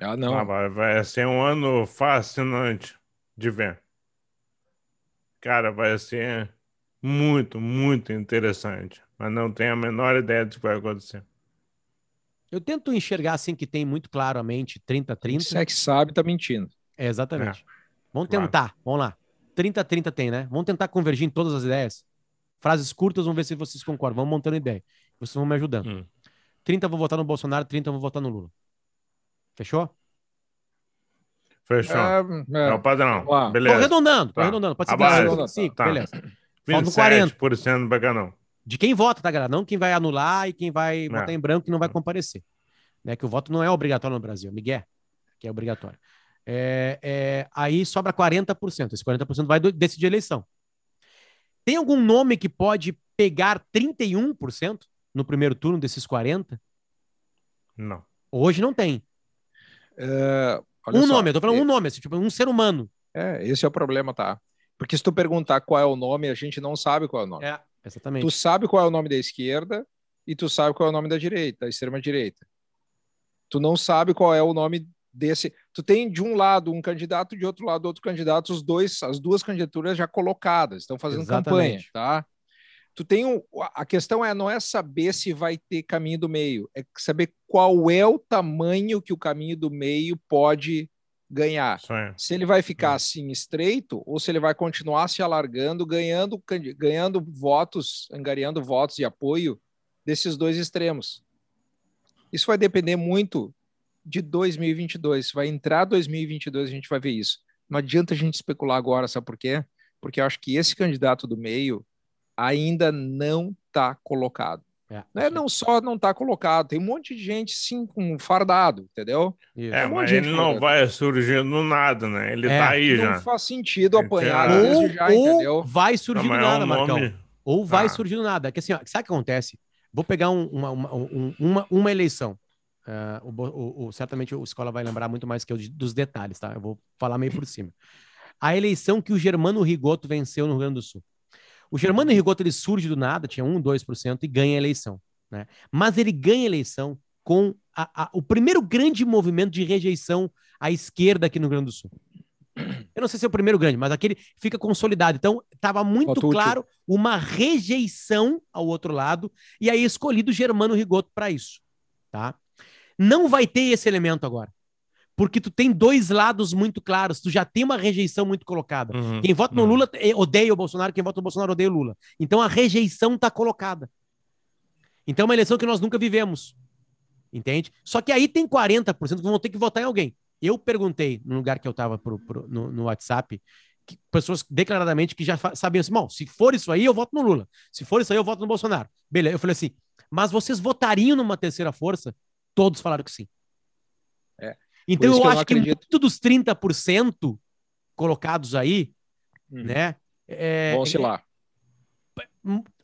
Ah, não. Ah, vai, vai ser um ano fascinante de ver. Cara, vai ser muito, muito interessante. Mas não tenho a menor ideia do que vai acontecer. Eu tento enxergar assim que tem muito claramente 30-30. Se é que sabe, tá mentindo. É, exatamente. É. Vamos tentar, claro. vamos lá. 30-30 tem, né? Vamos tentar convergir em todas as ideias. Frases curtas, vamos ver se vocês concordam. Vamos montando ideia. Vocês vão me ajudando. Hum. 30 vou votar no Bolsonaro, 30 vou votar no Lula. Fechou? Fechou. É, é. é o padrão. Beleza. Tô arredondando, tô tá. arredondando. Pode ser 5, tá. beleza. Faltam 40%. Bacana de quem vota, tá, galera? Não quem vai anular e quem vai não. votar em branco e não vai comparecer. Né? Que o voto não é obrigatório no Brasil, Miguel, que é obrigatório. É, é, aí sobra 40%. Esse 40% vai do, decidir a eleição. Tem algum nome que pode pegar 31% no primeiro turno desses 40%? Não. Hoje não tem. É, um só, nome, eu tô falando um nome, assim, tipo, um ser humano. É, esse é o problema, tá? Porque se tu perguntar qual é o nome, a gente não sabe qual é o nome. É. Exatamente. Tu sabe qual é o nome da esquerda e tu sabe qual é o nome da direita, da extrema direita. Tu não sabe qual é o nome desse. Tu tem de um lado um candidato, de outro lado outro candidato, os dois, as duas candidaturas já colocadas, estão fazendo Exatamente. campanha, tá? Tu tem um, a questão é não é saber se vai ter caminho do meio, é saber qual é o tamanho que o caminho do meio pode ganhar. Se ele vai ficar assim estreito ou se ele vai continuar se alargando, ganhando, ganhando votos, angariando votos e apoio desses dois extremos. Isso vai depender muito de 2022. Vai entrar 2022, a gente vai ver isso. Não adianta a gente especular agora, sabe por quê? Porque eu acho que esse candidato do meio ainda não está colocado. É, né? Não só não está colocado, tem um monte de gente sim com fardado, entendeu? É, um mas ele não vai surgir no nada, né? Ele é, tá aí não já. Não faz sentido apanhar ou, já, ou entendeu? vai surgir do nada, é um Marcão. Nome... Ou vai ah. surgir do nada. É que assim, ó, sabe o que acontece? Vou pegar um, uma, uma, uma, uma, eleição. Uh, o, o, o, certamente o Escola vai lembrar muito mais que eu dos detalhes, tá? Eu vou falar meio por cima. A eleição que o Germano Rigoto venceu no Rio Grande do Sul. O Germano Rigoto ele surge do nada, tinha 1, 2% e ganha a eleição. Né? Mas ele ganha a eleição com a, a, o primeiro grande movimento de rejeição à esquerda aqui no Rio Grande do Sul. Eu não sei se é o primeiro grande, mas aquele fica consolidado. Então, estava muito claro uma rejeição ao outro lado, e aí escolhido Germano Rigoto para isso. Tá? Não vai ter esse elemento agora. Porque tu tem dois lados muito claros, tu já tem uma rejeição muito colocada. Uhum, quem vota no uhum. Lula eh, odeia o Bolsonaro, quem vota no Bolsonaro odeia o Lula. Então a rejeição está colocada. Então é uma eleição que nós nunca vivemos. Entende? Só que aí tem 40% que vão ter que votar em alguém. Eu perguntei no lugar que eu estava no, no WhatsApp, que, pessoas declaradamente que já sabiam assim: bom, se for isso aí, eu voto no Lula. Se for isso aí, eu voto no Bolsonaro. Beleza. Eu falei assim: mas vocês votariam numa terceira força? Todos falaram que sim. É. Então eu, eu acho que muito dos 30% colocados aí, hum. né? É, Vão oscilar. É,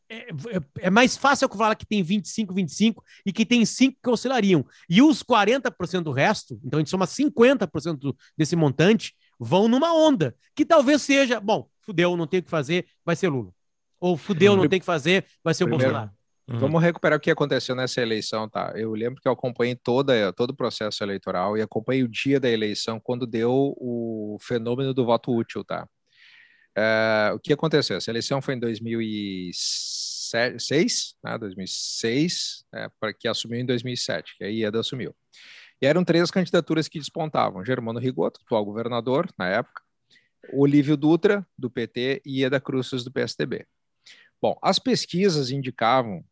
é, é, é, mais fácil eu falar que tem 25, 25 e que tem 5 que oscilariam. E os 40% do resto, então a gente soma 50% desse montante, vão numa onda, que talvez seja, bom, fudeu, não tem o que fazer, vai ser Lula. Ou fudeu, não tem o que fazer, vai ser o Primeiro, Bolsonaro. Uhum. Vamos recuperar o que aconteceu nessa eleição, tá? Eu lembro que eu acompanhei toda, todo o processo eleitoral e acompanhei o dia da eleição quando deu o fenômeno do voto útil, tá? É, o que aconteceu? Essa eleição foi em 2006, né, 2006, é, para que assumiu em 2007, que a IEDA assumiu. E eram três candidaturas que despontavam: Germano Rigoto, atual governador na época, Olívio Dutra, do PT, e Ieda Cruzes, do PSDB. Bom, as pesquisas indicavam,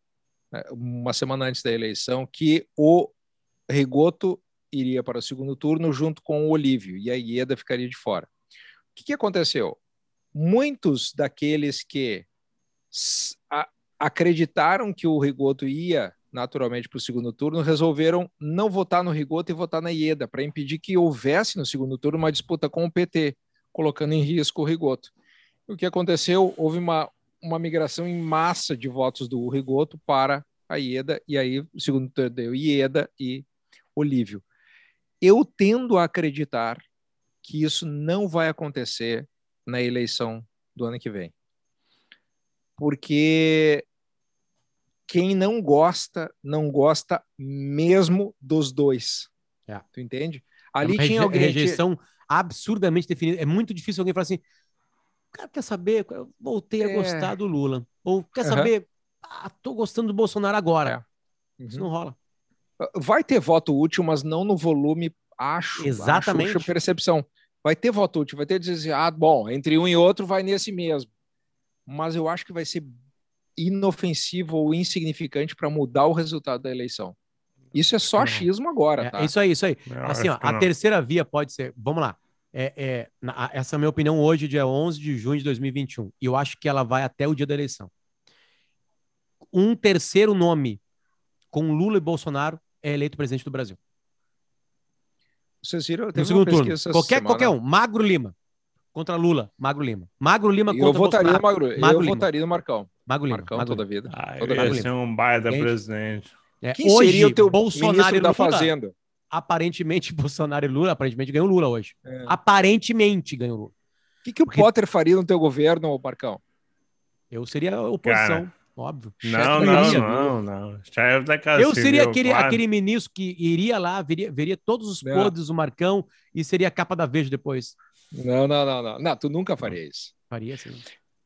uma semana antes da eleição, que o Rigoto iria para o segundo turno junto com o Olívio, e a Ieda ficaria de fora. O que, que aconteceu? muitos daqueles que acreditaram que o Rigoto ia naturalmente para o segundo turno, resolveram não votar no Rigoto e votar na Ieda, para impedir que houvesse no segundo turno uma disputa com o PT, colocando em risco o Rigoto. O que aconteceu? Houve uma, uma migração em massa de votos do Rigoto para a Ieda, e aí segundo turno deu Ieda e Olívio. Eu tendo a acreditar que isso não vai acontecer na eleição do ano que vem. Porque quem não gosta, não gosta mesmo dos dois. É. Tu entende? Ali é tinha alguém. Rejeição absurdamente definida. É muito difícil alguém falar assim. Cara, quer saber? Eu voltei é... a gostar do Lula. Ou quer uhum. saber? Ah, tô gostando do Bolsonaro agora. É. Uhum. Isso não rola. Vai ter voto útil, mas não no volume, acho. Exatamente. Acho percepção vai ter voto útil, vai ter dizer assim, ah, bom, entre um e outro vai nesse mesmo. Mas eu acho que vai ser inofensivo ou insignificante para mudar o resultado da eleição. Isso é só achismo agora, é, tá? isso aí, isso aí. assim, ó, a terceira via pode ser, vamos lá, é, é, na, essa é a minha opinião hoje, dia 11 de junho de 2021, e eu acho que ela vai até o dia da eleição. Um terceiro nome com Lula e Bolsonaro é eleito presidente do Brasil. Vocês viram? no segundo turno. Qualquer, qualquer um. Magro Lima contra Lula. Magro Lima. Magro Lima contra eu votaria No Magro, Magro eu Lima. votaria no Marcão. Magro Lima. Marcão Magro toda a vida. Ah, toda ia ser um baita presidente. É, Quem hoje, seria o teu Bolsonaro da Fazenda? Aparentemente, Bolsonaro e Lula, aparentemente ganhou Lula hoje. É. Aparentemente ganhou Lula. O que, que o Porque... Potter faria no teu governo, Marcão? Eu seria oposição. Cara, Óbvio. Não, não, não, não. Chefe da casa Eu seria civil, aquele, claro. aquele ministro que iria lá, veria, veria todos os não. podres do Marcão e seria a capa da Veja depois. Não, não, não, não. Não, tu nunca faria isso. Faria sim.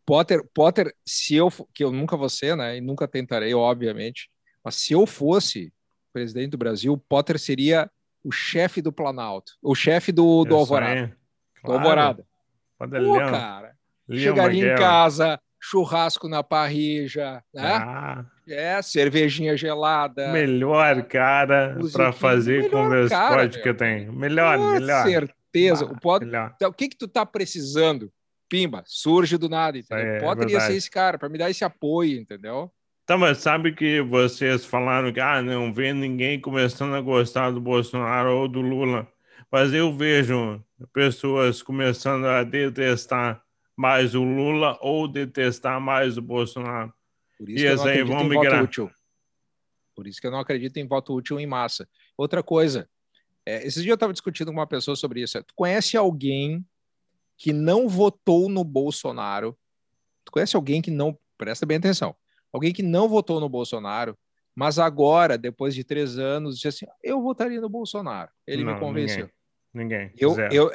Potter, Potter, se eu, que eu nunca vou ser, né, e nunca tentarei, obviamente, mas se eu fosse presidente do Brasil, Potter seria o chefe do Planalto, o chefe do, do Alvorada. Claro. Do Alvorada. Pô, cara, chegaria em casa, churrasco na parrilla, né? Ah. É, cervejinha gelada. Melhor cara para fazer com meus códigos que eu tenho. Melhor, com melhor. certeza. Ah, o, pode... Então, o que que tu tá precisando? Pimba, surge do nada, entendeu? É, Potter é ser esse cara para me dar esse apoio, entendeu? Tá, mas sabe que vocês falaram que ah, não vê ninguém começando a gostar do Bolsonaro ou do Lula. Mas eu vejo pessoas começando a detestar mais o Lula ou detestar mais o Bolsonaro. Por isso e que aí vão migrar. Útil. Por isso que eu não acredito em voto útil em massa. Outra coisa, é, esses dias eu estava discutindo com uma pessoa sobre isso. Tu conhece alguém que não votou no Bolsonaro? tu conhece alguém que não, presta bem atenção, alguém que não votou no Bolsonaro, mas agora, depois de três anos, disse assim, eu votaria no Bolsonaro. Ele não, me convenceu. Ninguém. Ninguém. Eu, eu,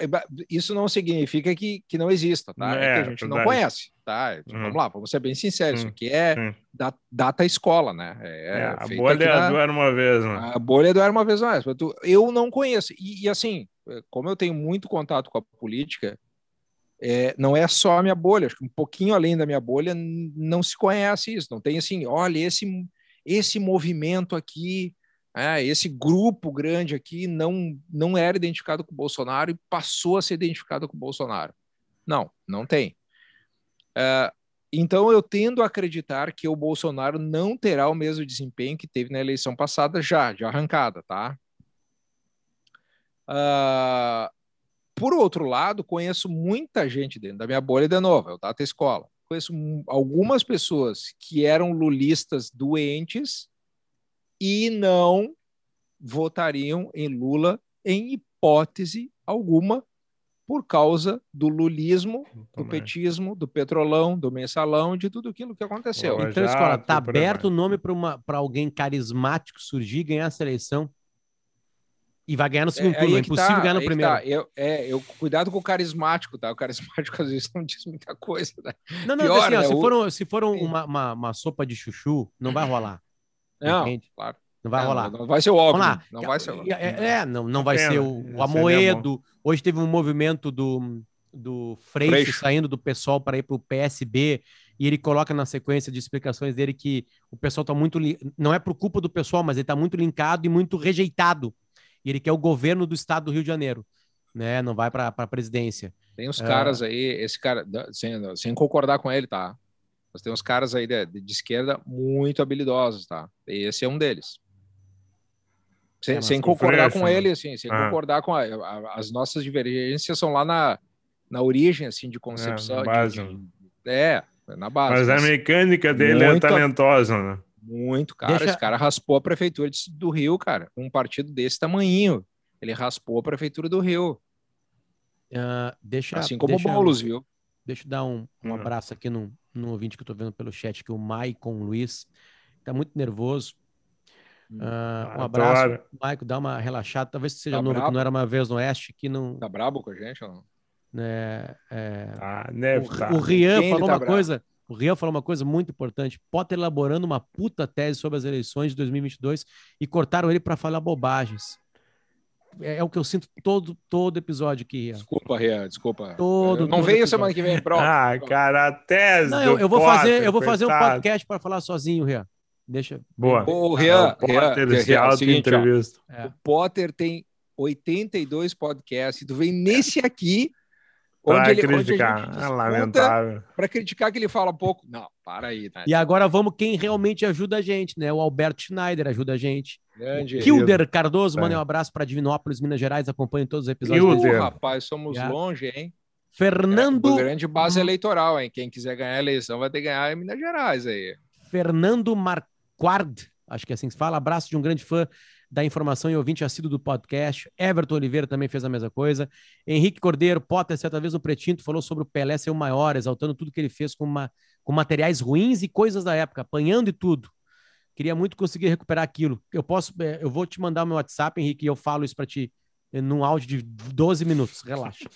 isso não significa que, que não exista, tá? É, é que a gente não conhece, tá? Uhum. Vamos lá, vamos ser bem sinceros. Isso uhum. aqui é da, data escola, né? É, é a bolha na... do Era Uma Vez, né? A bolha do Era Uma Vez mais. Eu não conheço. E, e, assim, como eu tenho muito contato com a política, é, não é só a minha bolha, acho que um pouquinho além da minha bolha não se conhece isso. Não tem assim, olha, esse, esse movimento aqui é, esse grupo grande aqui não, não era identificado com o Bolsonaro e passou a ser identificado com o Bolsonaro. Não, não tem. É, então eu tendo a acreditar que o Bolsonaro não terá o mesmo desempenho que teve na eleição passada já, de arrancada, tá? Uh, por outro lado, conheço muita gente dentro da minha bolha de novo, é o Data Escola. Conheço algumas pessoas que eram lulistas doentes e não votariam em Lula em hipótese alguma por causa do lulismo, do petismo, do petrolão, do mensalão, de tudo aquilo que aconteceu. Então, escola, tá aberto o nome para alguém carismático surgir e ganhar a seleção. E vai ganhar no segundo é, turno, é impossível tá, ganhar no primeiro. Tá. Eu, é, eu, cuidado com o carismático, tá? O carismático às vezes não diz muita coisa. Né? Não, não, Pior, assim, ó, né? se, for, se for uma, uma, uma sopa de chuchu, não vai rolar. Não, claro. Não vai rolar. Não, vai ser o óbvio. Não vai ser o... É, é, não, não vai ser o, o Amoedo. Hoje teve um movimento do, do Freixo, Freixo. saindo do pessoal para ir para o PSB e ele coloca na sequência de explicações dele que o pessoal está muito. Não é por culpa do pessoal, mas ele está muito linkado e muito rejeitado. E ele quer o governo do estado do Rio de Janeiro. Né? Não vai para a presidência. Tem uns caras aí, esse cara, sem, sem concordar com ele, tá? Mas tem uns caras aí de, de esquerda muito habilidosos, tá? Esse é um deles. Sem, é, sem concordar com ele, assim, sem ah. concordar com a, a, as nossas divergências são lá na, na origem, assim, de concepção. É, base. De, de, é, na base. Mas, mas a mecânica dele é muito, é talentosa, né? Muito, cara. Deixa... Esse cara raspou a prefeitura do Rio, cara. Um partido desse tamanho. Ele raspou a prefeitura do Rio. Uh, deixa, assim como deixa, o Boulos, viu? Deixa eu dar um, um uhum. abraço aqui no, no ouvinte que eu tô vendo pelo chat, que é o Maicon Luiz. Tá muito nervoso Uh, um abraço, Maico, dá uma relaxada. Talvez seja tá novo, brabo? que não era uma vez no Oeste, que não. Tá brabo com a gente ou não? É, é... Ah, deve o, tá. o Rian Quem falou tá uma bravo? coisa. O Rian falou uma coisa muito importante. Potter elaborando uma puta tese sobre as eleições de 2022 e cortaram ele para falar bobagens. É, é, o que eu sinto todo todo episódio aqui. Rian. Desculpa, Rian, desculpa. Todo, não veio semana que vem, pronto. Ah, cara, a tese. Não, eu, eu, vou Potter, fazer, eu vou fazer um podcast para falar sozinho, Rian. Deixa. Boa. O Rian, o Potter, Rian, Rian, é seguinte, entrevista. Ó, o Potter tem 82 podcasts. Tu vem nesse aqui. Onde ele, criticar. Onde é lamentável. Para criticar que ele fala pouco. Não, para aí. Né? E agora vamos quem realmente ajuda a gente, né? O Alberto Schneider ajuda a gente. Grande. Kilder Cardoso, manda um abraço para Divinópolis, Minas Gerais, acompanha todos os episódios. Kilder. rapaz, somos yeah. longe, hein? Fernando. É, grande base eleitoral, hein? Quem quiser ganhar a eleição vai ter que ganhar em Minas Gerais aí. Fernando Mar Quard, acho que é assim que se fala. Abraço de um grande fã da informação e ouvinte assíduo do podcast. Everton Oliveira também fez a mesma coisa. Henrique Cordeiro, Potter, certa vez no Pretinto, falou sobre o Pelé ser o maior, exaltando tudo que ele fez com, uma, com materiais ruins e coisas da época, apanhando e tudo. Queria muito conseguir recuperar aquilo. Eu posso, é, eu vou te mandar o meu WhatsApp, Henrique, e eu falo isso para ti num áudio de 12 minutos. Relaxa.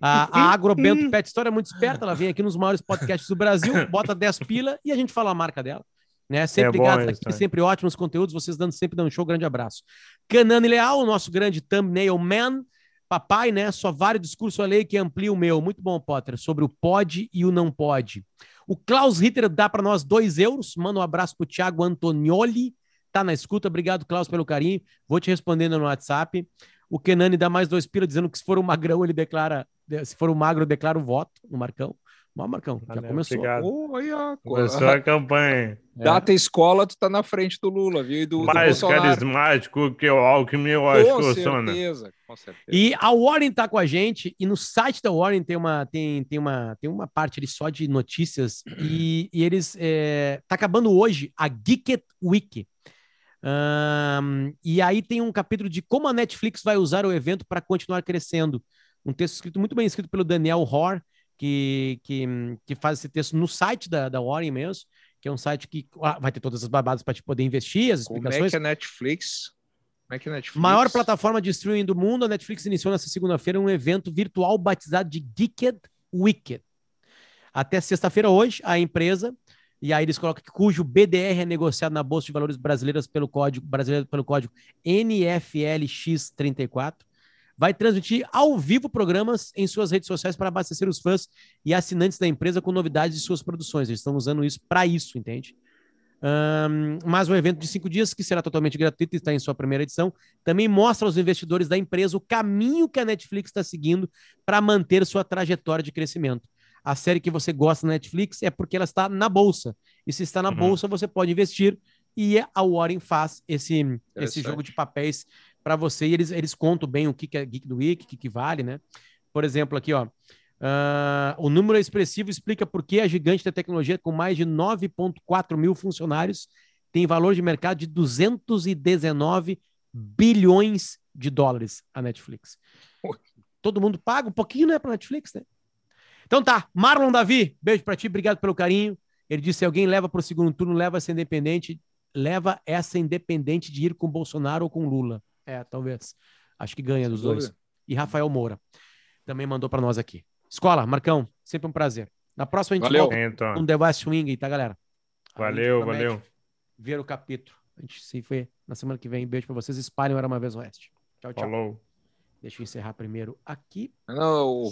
A, a Agrobento Pet Story é muito esperta, ela vem aqui nos maiores podcasts do Brasil, bota 10 pila e a gente fala a marca dela. Né? Sempre é ligados aqui, sempre ótimos conteúdos, vocês dando sempre dando show, grande abraço. Canane Leal, o nosso grande thumbnail man, papai, né? Só vários discurso a lei que amplia o meu. Muito bom, Potter, sobre o pode e o não pode. O Klaus Ritter dá para nós dois euros. Manda um abraço pro Thiago Antonioli, tá na escuta. Obrigado, Klaus, pelo carinho. Vou te respondendo no WhatsApp. O Kenani dá mais dois pila, dizendo que se for o magrão, ele declara. Se for o magro, declara o voto no Marcão. Bom, Marcão, Valeu, já começou. Obrigado. Oh, aí, ó, começou a campanha. Data é. escola, tu tá na frente do Lula, viu? E do, Mais do carismático que o Alckmin, eu acho com que eu né? Com certeza. E a Warren tá com a gente, e no site da Warren tem uma, tem, tem uma, tem uma parte ali só de notícias, e, e eles... É, tá acabando hoje a Geeket Week. Um, e aí tem um capítulo de como a Netflix vai usar o evento para continuar crescendo. Um texto escrito muito bem escrito pelo Daniel Hoare, que, que, que faz esse texto no site da, da Warren mesmo, que é um site que ah, vai ter todas as babadas para te poder investir, as explicações. Como é que a Netflix como é Netflix... Maior plataforma de streaming do mundo, a Netflix iniciou nessa segunda-feira um evento virtual batizado de Geeked Wicked. Até sexta-feira hoje, a empresa, e aí eles colocam que cujo BDR é negociado na Bolsa de Valores Brasileiras pelo código brasileiro pelo código NFLX34, vai transmitir ao vivo programas em suas redes sociais para abastecer os fãs e assinantes da empresa com novidades de suas produções. Eles estão usando isso para isso, entende? Um, mas o evento de cinco dias, que será totalmente gratuito e está em sua primeira edição, também mostra aos investidores da empresa o caminho que a Netflix está seguindo para manter sua trajetória de crescimento. A série que você gosta na Netflix é porque ela está na bolsa. E se está na uhum. bolsa, você pode investir. E a Warren faz esse, esse jogo de papéis para você. E eles, eles contam bem o que, que é Geek do Week, o que, que vale, né? Por exemplo, aqui, ó. Uh, o número expressivo explica por que a gigante da tecnologia, com mais de 9,4 mil funcionários, tem valor de mercado de 219 bilhões de dólares a Netflix. Todo mundo paga um pouquinho, né, para Netflix, né? Então tá, Marlon Davi, beijo para ti, obrigado pelo carinho. Ele disse: alguém leva para o segundo turno, leva essa independente, leva essa independente de ir com Bolsonaro ou com Lula. É, talvez. Acho que ganha dos dois. E Rafael Moura também mandou para nós aqui. Escola, Marcão, sempre um prazer. Na próxima a gente valeu. volta então. com The West Wing, tá, galera? Valeu, valeu. Ver o capítulo. A gente se vê na semana que vem. Beijo pra vocês. Espalhem Era Uma Vez Oeste. Tchau, tchau. Falou. Deixa eu encerrar primeiro aqui. Não,